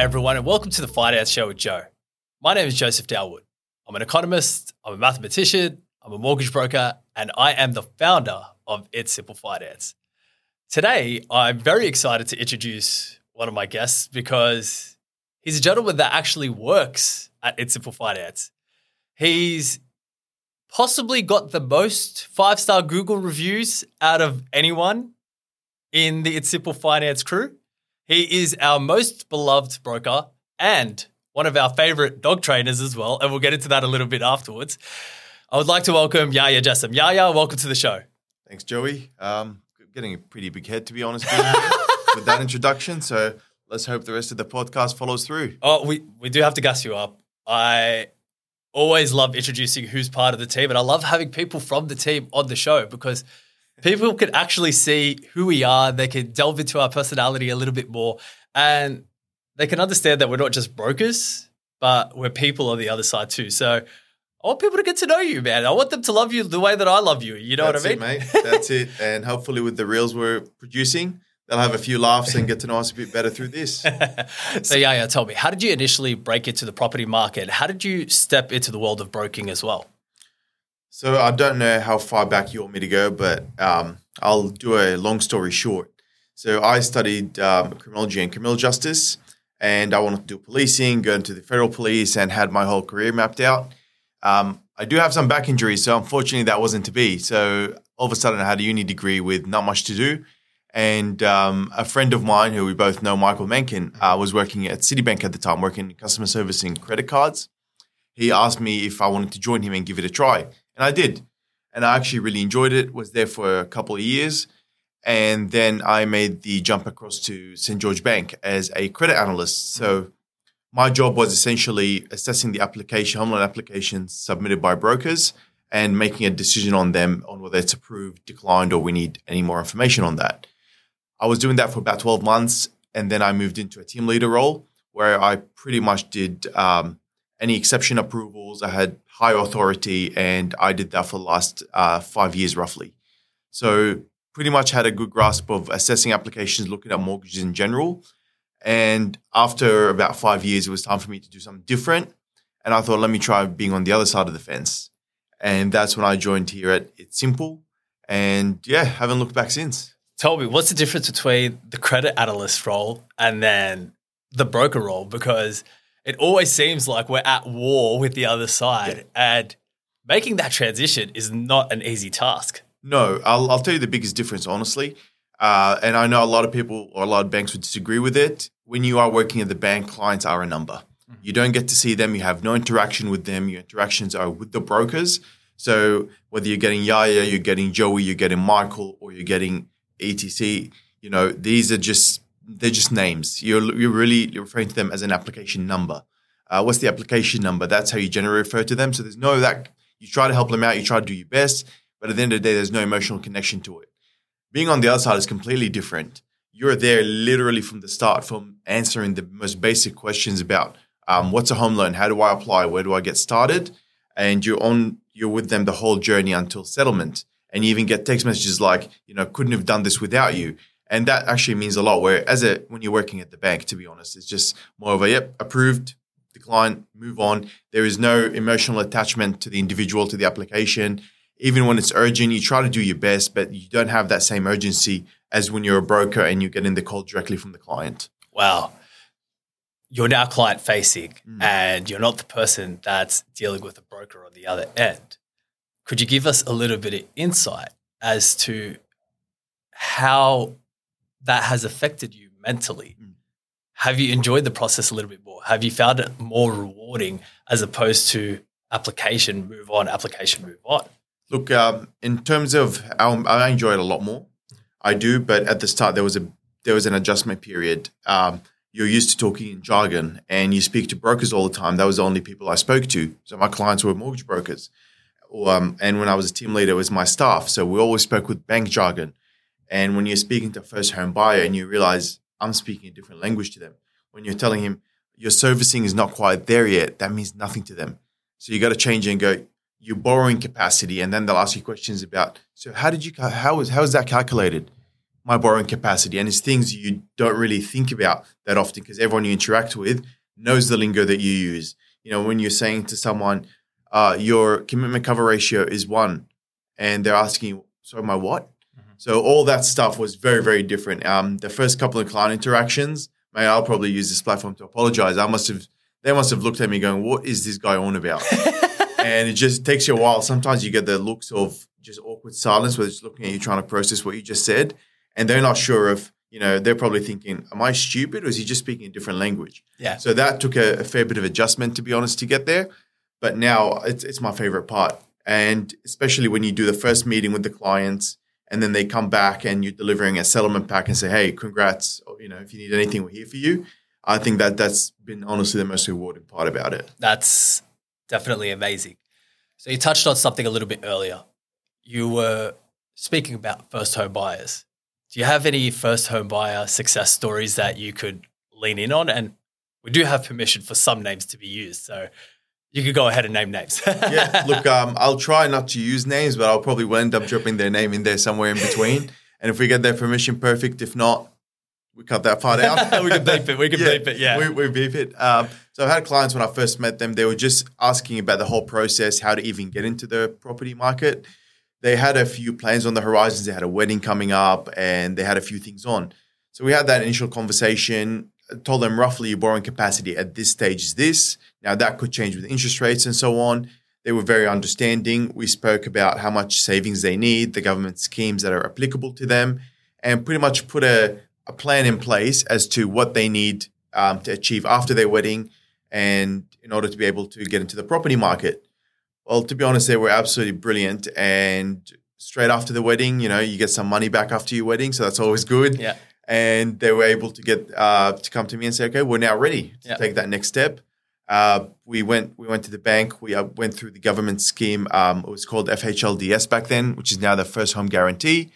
Everyone, and welcome to the Finance Show with Joe. My name is Joseph Dalwood. I'm an economist, I'm a mathematician, I'm a mortgage broker, and I am the founder of It's Simple Finance. Today, I'm very excited to introduce one of my guests because he's a gentleman that actually works at It's Simple Finance. He's possibly got the most five star Google reviews out of anyone in the It's Simple Finance crew. He is our most beloved broker and one of our favorite dog trainers as well. And we'll get into that a little bit afterwards. I would like to welcome Yahya Jassem. Yahya, welcome to the show. Thanks, Joey. Um, getting a pretty big head, to be honest with, with that introduction. So let's hope the rest of the podcast follows through. Oh, we, we do have to gas you up. I always love introducing who's part of the team, and I love having people from the team on the show because – people can actually see who we are. They can delve into our personality a little bit more, and they can understand that we're not just brokers, but we're people on the other side too. So I want people to get to know you, man. I want them to love you the way that I love you. You know That's what I mean, it, mate? That's it. And hopefully, with the reels we're producing, they'll have a few laughs and get to know us a bit better through this. so yeah, yeah. Tell me, how did you initially break into the property market? How did you step into the world of broking as well? So I don't know how far back you want me to go, but um, I'll do a long story short. So I studied um, criminology and criminal justice, and I wanted to do policing, go into the federal police, and had my whole career mapped out. Um, I do have some back injuries, so unfortunately that wasn't to be. So all of a sudden I had a uni degree with not much to do. And um, a friend of mine, who we both know, Michael Mencken, uh, was working at Citibank at the time, working in customer servicing credit cards. He asked me if I wanted to join him and give it a try. And I did. And I actually really enjoyed it, was there for a couple of years. And then I made the jump across to St. George Bank as a credit analyst. So my job was essentially assessing the application, home loan applications submitted by brokers and making a decision on them on whether it's approved, declined, or we need any more information on that. I was doing that for about 12 months. And then I moved into a team leader role where I pretty much did um, any exception approvals. I had high authority, and I did that for the last uh, five years roughly. So pretty much had a good grasp of assessing applications, looking at mortgages in general. And after about five years, it was time for me to do something different. And I thought, let me try being on the other side of the fence. And that's when I joined here at It's Simple. And yeah, haven't looked back since. Tell me, what's the difference between the credit analyst role and then the broker role? Because – it always seems like we're at war with the other side. Yeah. And making that transition is not an easy task. No, I'll, I'll tell you the biggest difference, honestly. Uh, and I know a lot of people or a lot of banks would disagree with it. When you are working at the bank, clients are a number. Mm-hmm. You don't get to see them. You have no interaction with them. Your interactions are with the brokers. So whether you're getting Yahya, you're getting Joey, you're getting Michael, or you're getting ETC, you know, these are just they're just names. You're you're really referring to them as an application number. Uh, what's the application number? That's how you generally refer to them. So there's no that you try to help them out, you try to do your best, but at the end of the day, there's no emotional connection to it. Being on the other side is completely different. You're there literally from the start, from answering the most basic questions about um, what's a home loan, how do I apply, where do I get started, and you're on you're with them the whole journey until settlement. And you even get text messages like, you know, couldn't have done this without you and that actually means a lot. Where as a when you're working at the bank, to be honest, it's just more of a yep, approved, decline, move on. There is no emotional attachment to the individual to the application. Even when it's urgent, you try to do your best, but you don't have that same urgency as when you're a broker and you're getting the call directly from the client. Wow. You're now client facing mm. and you're not the person that's dealing with a broker on the other end. Could you give us a little bit of insight as to how that has affected you mentally. Mm. Have you enjoyed the process a little bit more? Have you found it more rewarding as opposed to application, move on, application, move on? Look, um, in terms of, um, I enjoy it a lot more. I do, but at the start there was a there was an adjustment period. Um, you're used to talking in jargon, and you speak to brokers all the time. That was the only people I spoke to. So my clients were mortgage brokers, um, and when I was a team leader, it was my staff. So we always spoke with bank jargon. And when you're speaking to a first home buyer and you realize I'm speaking a different language to them, when you're telling him your servicing is not quite there yet, that means nothing to them. So you got to change and go, you're borrowing capacity. And then they'll ask you questions about, so how did you, how is, how is that calculated? my borrowing capacity, and it's things you don't really think about that often because everyone you interact with knows the lingo that you use. You know, when you're saying to someone, uh, "Your commitment cover ratio is one," and they're asking "So my what?" So all that stuff was very, very different. Um, the first couple of client interactions, man, I'll probably use this platform to apologize. I must have, they must have looked at me going, "What is this guy on about?" and it just takes you a while. Sometimes you get the looks of just awkward silence where it's looking at you trying to process what you just said, and they're not sure if you know. They're probably thinking, "Am I stupid, or is he just speaking a different language?" yeah. So that took a, a fair bit of adjustment, to be honest, to get there. But now it's, it's my favorite part. And especially when you do the first meeting with the clients and then they come back and you're delivering a settlement pack and say, hey, congrats. Or, you know, if you need anything, we're here for you. I think that that's been honestly the most rewarding part about it. That's definitely amazing. So you touched on something a little bit earlier. You were speaking about first home buyers. Do you have any first home buyer success stories that you could lean in on? And we do have permission for some names to be used. So you could go ahead and name names. yeah, look, um, I'll try not to use names, but I'll probably end up dropping their name in there somewhere in between. and if we get their permission, perfect. If not, we cut that part out. we can beep it. We can beep it. Yeah. We, we beep it. Um, so I've had clients when I first met them, they were just asking about the whole process, how to even get into the property market. They had a few plans on the horizons. They had a wedding coming up and they had a few things on. So we had that initial conversation, I told them roughly your borrowing capacity at this stage is this. Now that could change with interest rates and so on. They were very understanding. We spoke about how much savings they need, the government schemes that are applicable to them, and pretty much put a, a plan in place as to what they need um, to achieve after their wedding and in order to be able to get into the property market. Well, to be honest, they were absolutely brilliant. And straight after the wedding, you know, you get some money back after your wedding, so that's always good. Yeah. And they were able to get uh, to come to me and say, "Okay, we're now ready to Yeah. take that next step." Uh, we went we went to the bank. We uh, went through the government scheme. Um, it was called FHLDS back then, which is now the first home guarantee.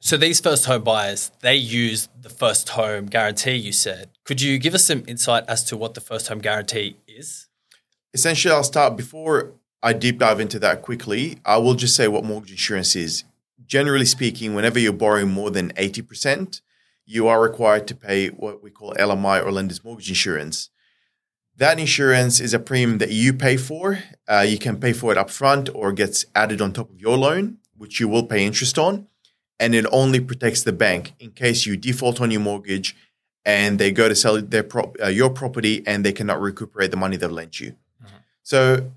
So these first home buyers, they use the first home guarantee, you said. Could you give us some insight as to what the first home guarantee is? essentially I'll start before I deep dive into that quickly. I will just say what mortgage insurance is. Generally speaking, whenever you're borrowing more than 80%, you are required to pay what we call LMI or lender's mortgage insurance. That insurance is a premium that you pay for. Uh, you can pay for it upfront or gets added on top of your loan, which you will pay interest on. And it only protects the bank in case you default on your mortgage and they go to sell their prop, uh, your property and they cannot recuperate the money they've lent you. So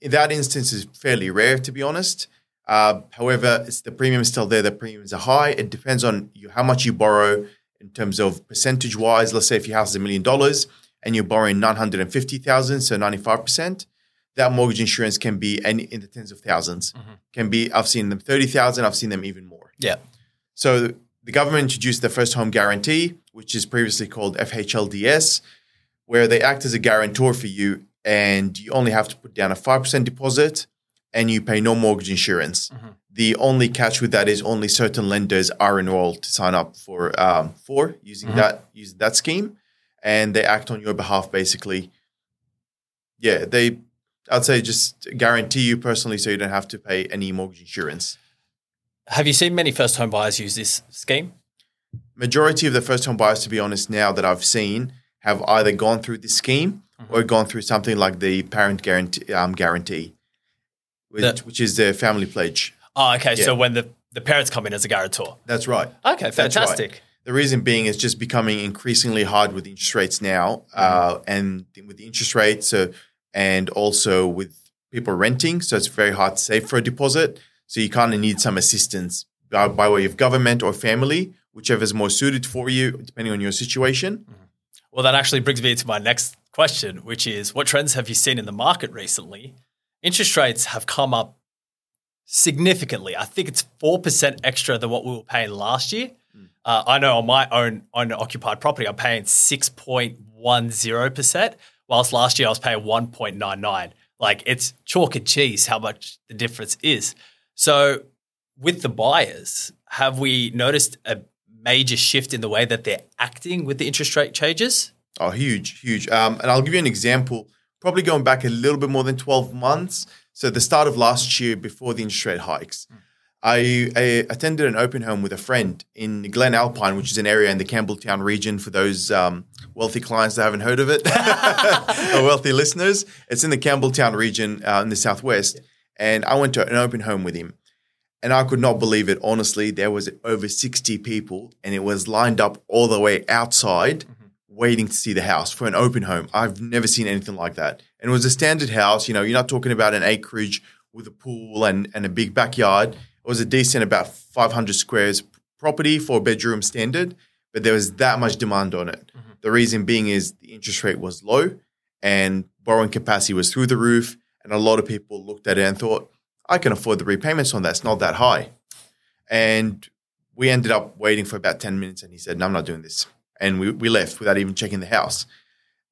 in that instance is fairly rare, to be honest. Uh, however, it's the premium is still there. The premiums are high. It depends on you, how much you borrow in terms of percentage wise. Let's say if your house is a million dollars and you're borrowing nine hundred and fifty thousand, so ninety five percent, that mortgage insurance can be any in the tens of 1000s Mhm. Can be I've seen them thirty thousand. I've seen them even more. Yeah. So the government introduced the first home guarantee, which is previously called FHLDS, where they act as a guarantor for you and you only have to put down a 5% deposit and you pay no mortgage insurance. Mhm. The only catch with that is only certain lenders are enrolled to sign up for um, for using Mhm. that using that scheme and they act on your behalf basically. Yeah, they I'd say just guarantee you personally so you don't have to pay any mortgage insurance. Have you seen many first home buyers use this scheme? majority of the first home buyers, to be honest, now that I've seen, have either gone through this scheme Mhm. or gone through something like the parent guarantee, um, guarantee which, The- which is the family pledge. Oh, okay. Yeah. So when the, the parents come in as a guarantor. That's right. Okay, That's right. fantastic. The reason being is just becoming increasingly hard with interest rates now, uh, mm-hmm. and with the interest rates, so and also with people renting, so it's very hard to save for a deposit. So you kind of need some assistance by, by way of government or family, whichever is more suited for you, depending on your situation. Mm-hmm. Well, that actually brings me to my next question, which is what trends have you seen in the market recently? Interest rates have come up significantly. I think it's 4% extra than what we were paying last year. Uh, I know on my own owner occupied property, I'm paying 6.10%, whilst last year I was paying 1.99. Like it's chalk and cheese how much the difference is. So, with the buyers, have we noticed a major shift in the way that they're acting with the interest rate changes? Oh, huge, huge. Um, and I'll give you an example, probably going back a little bit more than 12 months. So, the start of last year, before the interest rate hikes, I, I attended an open home with a friend in Glen Alpine, which is an area in the Campbelltown region for those um, wealthy clients that haven't heard of it, or wealthy listeners. It's in the Campbelltown region uh, in the southwest. And I went to an open home with him. And I could not believe it. Honestly, there was over 60 people and it was lined up all the way outside Mm-hmm. Waiting to see the house four an open home. I've never seen anything like that. And it was a standard house. You know, you're not talking about an acreage with a pool and, and a big backyard. It was a decent, about 500 squares property for bedroom standard, but there was that much demand on it. Mhm. The reason being is the interest rate was low and borrowing capacity was through the roof. And a lot of people looked at it and thought, I can afford the repayments on that. It's not that high. And we ended up waiting for about 10 minutes and he said, No, I'm not doing this. And we, we left without even checking the house.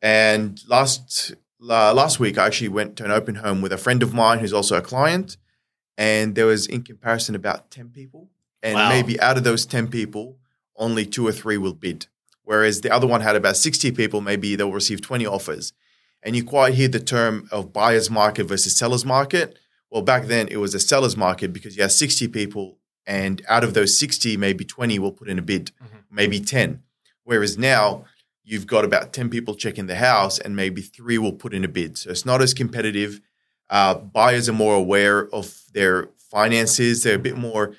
And last uh, last week, I actually went to an open home with a friend of mine who's also a client. And there was, in comparison, about 10 people. And Wow. maybe out of those 10 people, only two or three will bid. Whereas the other one had about 60 people, maybe they'll receive 20 offers. And you quite hear the term of buyer's market versus seller's market. Well, back then it was a seller's market because you have 60 people, and out of those 60, maybe 20 will put in a bid, Mhm. maybe 10. Whereas now you've got about 10 people checking the house, and maybe three will put in a bid. So it's not as competitive. Uh, buyers are more aware of their finances. They're a bit more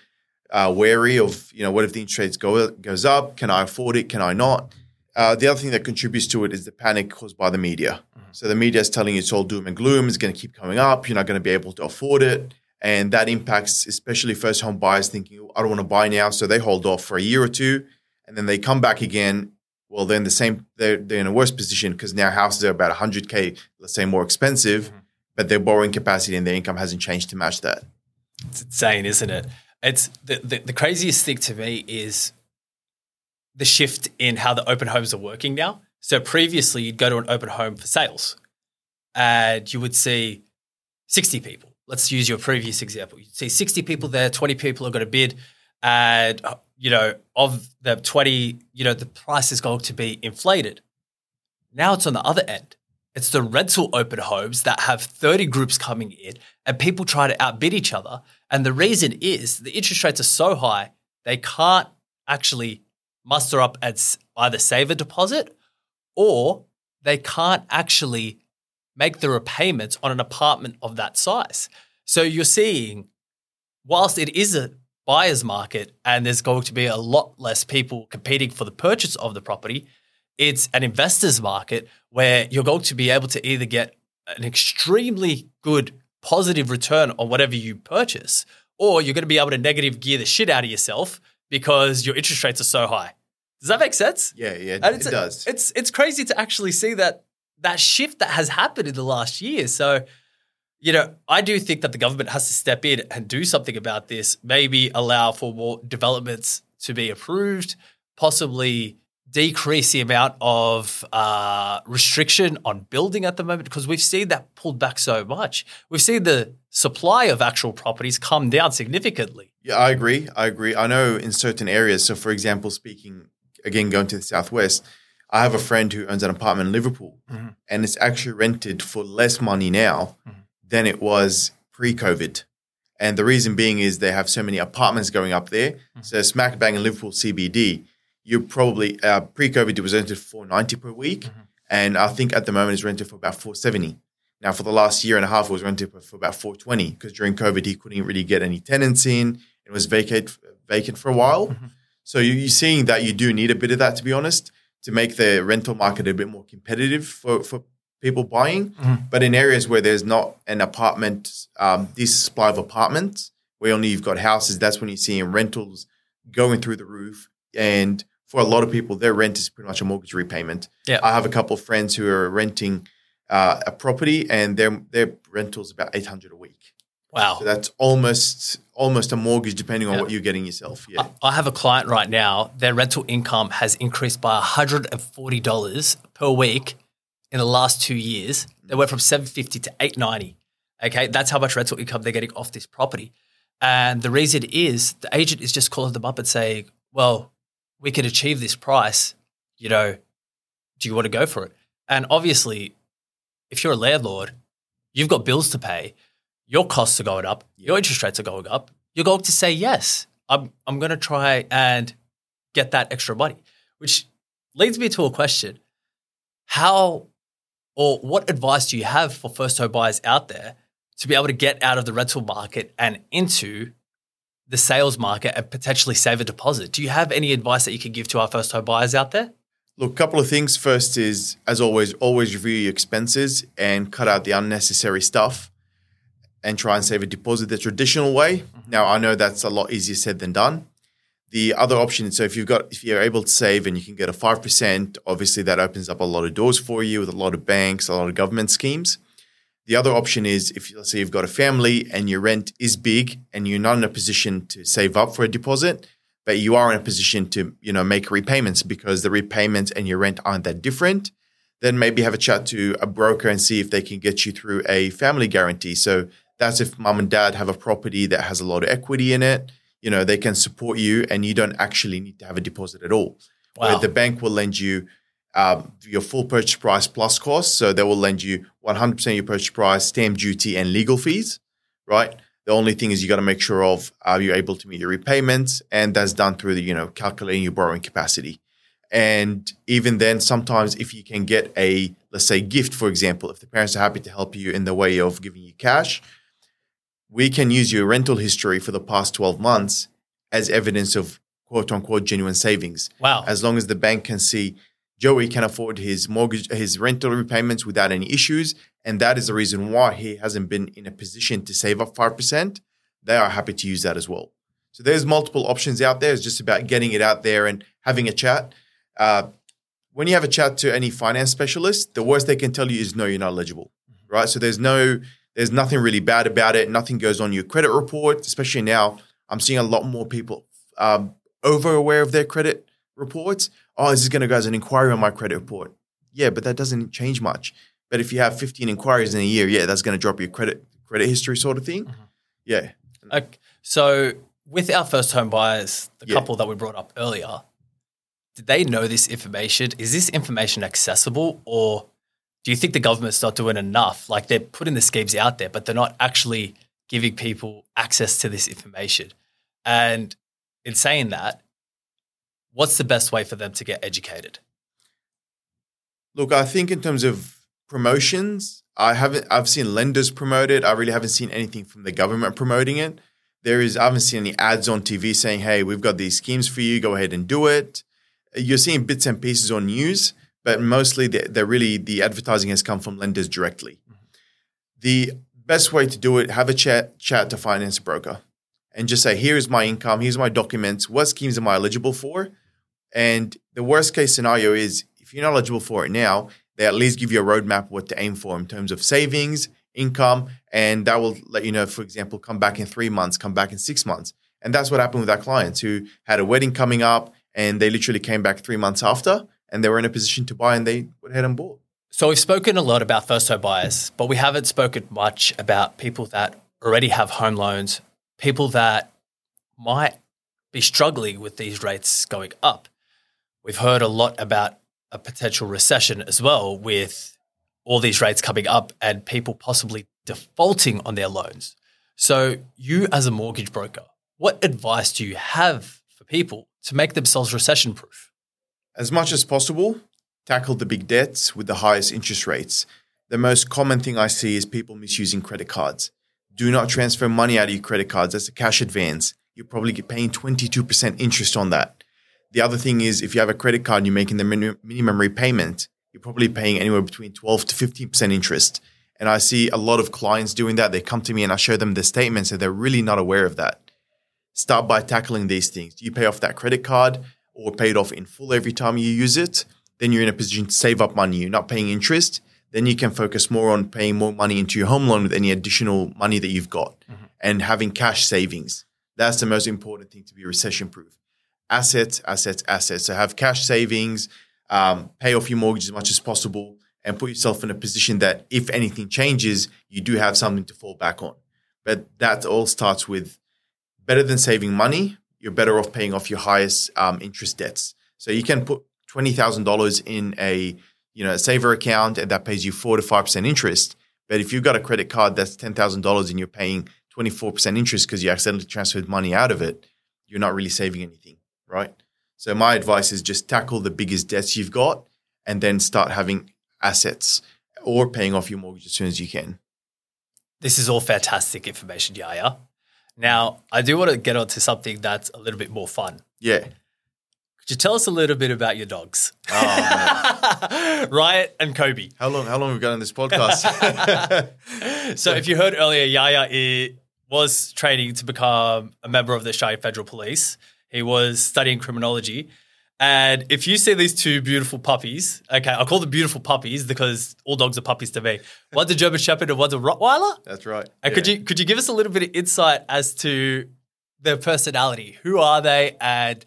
uh, wary of, you know, what if the interest rates go goes up? Can I afford it? Can I not? Uh, the other thing that contributes to it is the panic caused by the media. Mhm. So the media is telling you it's all doom and gloom. It's going to keep coming up. You're not going to be able to afford it. And that impacts especially first home buyers thinking, I don't want to buy now. So they hold off for a year or two and then they come back again. Well, then the same, they're, they're in a worse position because now houses are about 100K, let's say more expensive, Mhm. but their borrowing capacity and their income hasn't changed to match that. It's insane, isn't it? It's the, the, the craziest thing to me is the shift in how the open homes are working now. So previously, you'd go to an open home for sales, and you would see sixty people. Let's use your previous example. You'd see sixty people there, twenty people are going to bid, and you know of the twenty, you know the price is going to be inflated. Now it's on the other end. It's the rental open homes that have 30 groups coming in and people try to outbid each other. And the reason is the interest rates are so high, they can't actually muster up and either save a deposit or they can't actually make the repayments on an apartment of that size. So you're seeing, whilst it is a buyer's market and there's going to be a lot less people competing for the purchase of the property, it's an investor's market where you're going to be able to either get an extremely good positive return on whatever you purchase, or you're going to be able to negative gear the shit out of yourself because your interest rates are so high. Does that make sense? Yeah, yeah, And it does. It's it's crazy to actually see that that shift that has happened in the last year. So, you know, I do think that the government has to step in and do something about this. Maybe allow for more developments to be approved, possibly decrease the amount of uh, restriction on building at the moment because we've seen that pulled back so much. We've seen the supply of actual properties come down significantly. Yeah, I agree. I agree. I know in certain areas. So, for example, speaking again, going to the southwest, I have a friend who owns an apartment in Liverpool, Mhm. and it's actually rented for less money now Mhm. Than it was pre-COVID. And the reason being is they have so many apartments going up there. So, smack bang in Liverpool CBD, you probably uh, pre-COVID it was rented for ninety per week, Mhm. and I think at the moment it's rented for about four seventy. Now, for the last year and a half, it was rented for about four twenty because during COVID he couldn't really get any tenants in. It was vacate vacant for a while. Mhm. So you, you're seeing that you do need a bit of that, to be honest, to make the rental market a bit more competitive for, for people buying. Mhm. But in areas where there's not an apartment, um, this supply of apartments, where only you've got houses, that's when you're seeing rentals going through the roof. And for a lot of people, their rent is pretty much a mortgage repayment. Yeah. I have a couple of friends who are renting uh, a property, and their their rental's about eight hundred a week. Wow. So that's almost almost a mortgage, depending on Yeah. what you're getting yourself. Yeah. I I have a client right now. Their rental income has increased by $140 per week in the last two years. They went from 750 to 890. Okay, that's how much rental income they're getting off this property. And the reason is the agent is just calling them up and saying, "Well, we could achieve this price. You know, do you want to go for it?" And obviously, if you're a landlord, you've got bills to pay. Your costs are going up. Your interest rates are going up. you're going to say yes. I'm I'm going to try and get that extra money, which leads me to a question: How or what advice do you have for first home buyers out there to be able to get out of the rental market and into the sales market and potentially save a deposit? Do you have any advice that you can give to our first home buyers out there? Look, a couple of things. First is, as always, always review your expenses and cut out the unnecessary stuff and try and save a deposit the traditional way. Mm-hmm. Now, I know that's a lot easier said than done. The other option, so if you've got, if you're able to save and you can get a 5%, obviously that opens up a lot of doors for you with a lot of banks, a lot of government schemes. The other option is if let's say you've got a family and your rent is big and you're not in a position to save up for a deposit, but you are in a position to, you know, make repayments because the repayments and your rent aren't that different, then maybe have a chat to a broker and see if they can get you through a family guarantee. So that's if mom and dad have a property that has a lot of equity in it. You know, they can support you and you don't actually need to have a deposit at all. Wow. Where the bank will lend you um, your full purchase price plus cost. So they will lend you 100% of your purchase price, stamp duty, and legal fees, right? The only thing is you got to make sure of are you able to meet your repayments, and that's done through the you know calculating your borrowing capacity. And even then, sometimes if you can get a let's say gift, for example, if the parents are happy to help you in the way of giving you cash, we can use your rental history for the past 12 months as evidence of quote unquote genuine savings. Wow. As long as the bank can see Joey can afford his mortgage, his rental repayments without any issues. And that is the reason why he hasn't been in a position to save up 5%. They are happy to use that as well. So there's multiple options out there. It's just about getting it out there and having a chat. Uh, when you have a chat to any finance specialist, the worst they can tell you is no, you're not eligible, mm-hmm. right? So there's no, there's nothing really bad about it. Nothing goes on your credit report, especially now. I'm seeing a lot more people um, over aware of their credit reports oh, this is going to go as an inquiry on my credit report. Yeah, but that doesn't change much. But if you have 15 inquiries in a year, yeah, that's going to drop your credit credit history sort of thing. Mm-hmm. Yeah. Okay. So with our first home buyers, the yeah. couple that we brought up earlier, did they know this information? Is this information accessible or do you think the government's not doing enough? Like they're putting the schemes out there, but they're not actually giving people access to this information. And in saying that, what's the best way for them to get educated? Look, I think in terms of promotions, I haven't I've seen lenders promote it. I really haven't seen anything from the government promoting it. There is I haven't seen any ads on TV saying, "Hey, we've got these schemes for you. Go ahead and do it." You're seeing bits and pieces on news, but mostly they're, they're really the advertising has come from lenders directly. Mm-hmm. The best way to do it: have a chat chat to finance broker and just say, here's my income, here's my documents, what schemes am I eligible for? And the worst case scenario is if you're not eligible for it now, they at least give you a roadmap what to aim for in terms of savings, income, and that will let you know, for example, come back in three months, come back in six months. And that's what happened with our clients who had a wedding coming up and they literally came back three months after and they were in a position to buy and they went ahead and bought. So we've spoken a lot about first home buyers, but we haven't spoken much about people that already have home loans people that might be struggling with these rates going up. We've heard a lot about a potential recession as well, with all these rates coming up and people possibly defaulting on their loans. So, you as a mortgage broker, what advice do you have for people to make themselves recession proof? As much as possible, tackle the big debts with the highest interest rates. The most common thing I see is people misusing credit cards do not transfer money out of your credit cards. That's a cash advance. You're probably paying 22% interest on that. The other thing is if you have a credit card and you're making the minimum repayment, you're probably paying anywhere between 12 to 15% interest. And I see a lot of clients doing that. They come to me and I show them the statements and they're really not aware of that. Start by tackling these things. Do you pay off that credit card or pay it off in full every time you use it? Then you're in a position to save up money. You're not paying interest then you can focus more on paying more money into your home loan with any additional money that you've got mm-hmm. and having cash savings. That's the most important thing to be recession proof. Assets, assets, assets. So have cash savings, um, pay off your mortgage as much as possible, and put yourself in a position that if anything changes, you do have something to fall back on. But that all starts with better than saving money, you're better off paying off your highest um, interest debts. So you can put $20,000 in a you know, a saver account and that pays you four to five percent interest. But if you've got a credit card that's ten thousand dollars and you're paying 24% interest because you accidentally transferred money out of it, you're not really saving anything, right? So my advice is just tackle the biggest debts you've got and then start having assets or paying off your mortgage as soon as you can. This is all fantastic information, Yahya. Now, I do want to get on to something that's a little bit more fun. Yeah. Could you tell us a little bit about your dogs? Oh, Riot and Kobe. How long? How long have we got on this podcast? So, if you heard earlier, Yahya was training to become a member of the Australian Federal Police. He was studying criminology. And if you see these two beautiful puppies, okay, I call them beautiful puppies because all dogs are puppies to me. One's a German Shepherd and one's a Rottweiler. That's right. And could you could you give us a little bit of insight as to their personality? Who are they? And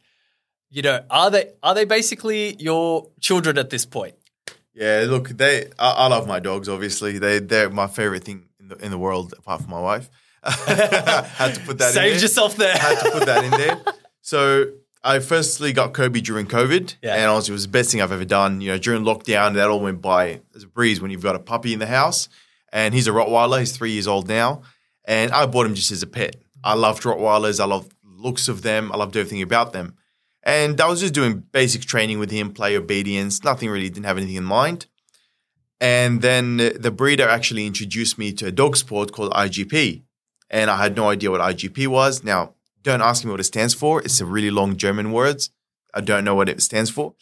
you know, are they are they basically your children at this point? Yeah, look, they. I, I love my dogs. Obviously, they they're my favorite thing in the in the world, apart from my wife. Had to put that in there. Saved there. yourself there. Had to put that in there. So I firstly got Kobe during COVID, Yeah. and honestly, it was the best thing I've ever done. You know, during lockdown, that all went by as a breeze when you've got a puppy in the house, and he's a Rottweiler. He's three years old now, and I bought him just as a pet. I loved Rottweilers. I loved the looks of them. I loved everything about them. And I was just doing basic training with him, play obedience, nothing really, didn't have anything in mind. And then the breeder actually introduced me to a dog sport called IGP. And I had no idea what IGP was. Now, don't ask me what it stands for. It's a really long German words. I don't know what it stands for.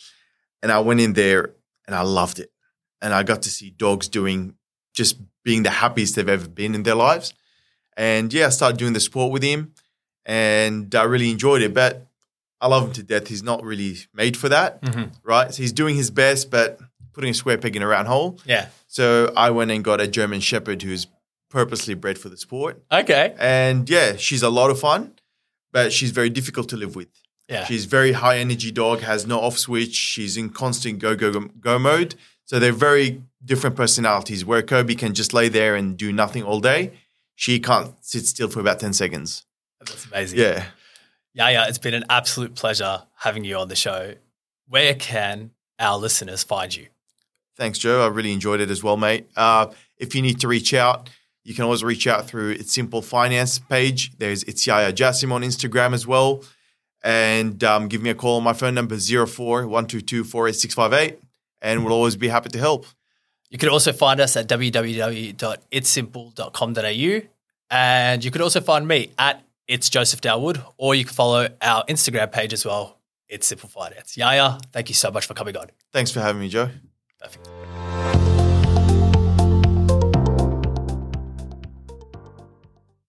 And I went in there and I loved it. And I got to see dogs doing just being the happiest they've ever been in their lives. And yeah, I started doing the sport with him and I really enjoyed it. But I love him to death. He's not really made for that, Mhm. right? So he's doing his best, but putting a square peg in a round hole. Yeah. So I went and got a German Shepherd who's purposely bred for the sport. Okay. And yeah, she's a lot of fun, but she's very difficult to live with. Yeah. She's very high energy dog, has no off switch. She's in constant go go go, go mode. So they're very different personalities. Where Kobe can just lay there and do nothing all day, she can't sit still for about ten seconds. That's amazing. Yeah. Yahya, it's been an absolute pleasure having you on the show. Where can our listeners find you? Thanks, Joe. I really enjoyed it as well, mate. Uh, if you need to reach out, you can always reach out through It's Simple Finance page. There's It's Yahya Jassem on Instagram as well. And um, give me a call on my phone number 04 122 48658. And we'll always be happy to help. You can also find us at www.itssimple.com.au. And you can also find me at It's Joseph Dalwood, or you can follow our Instagram page as well. It's Simple Finance. Yahya, thank you so much for coming on. Thanks for having me, Joe. Perfect.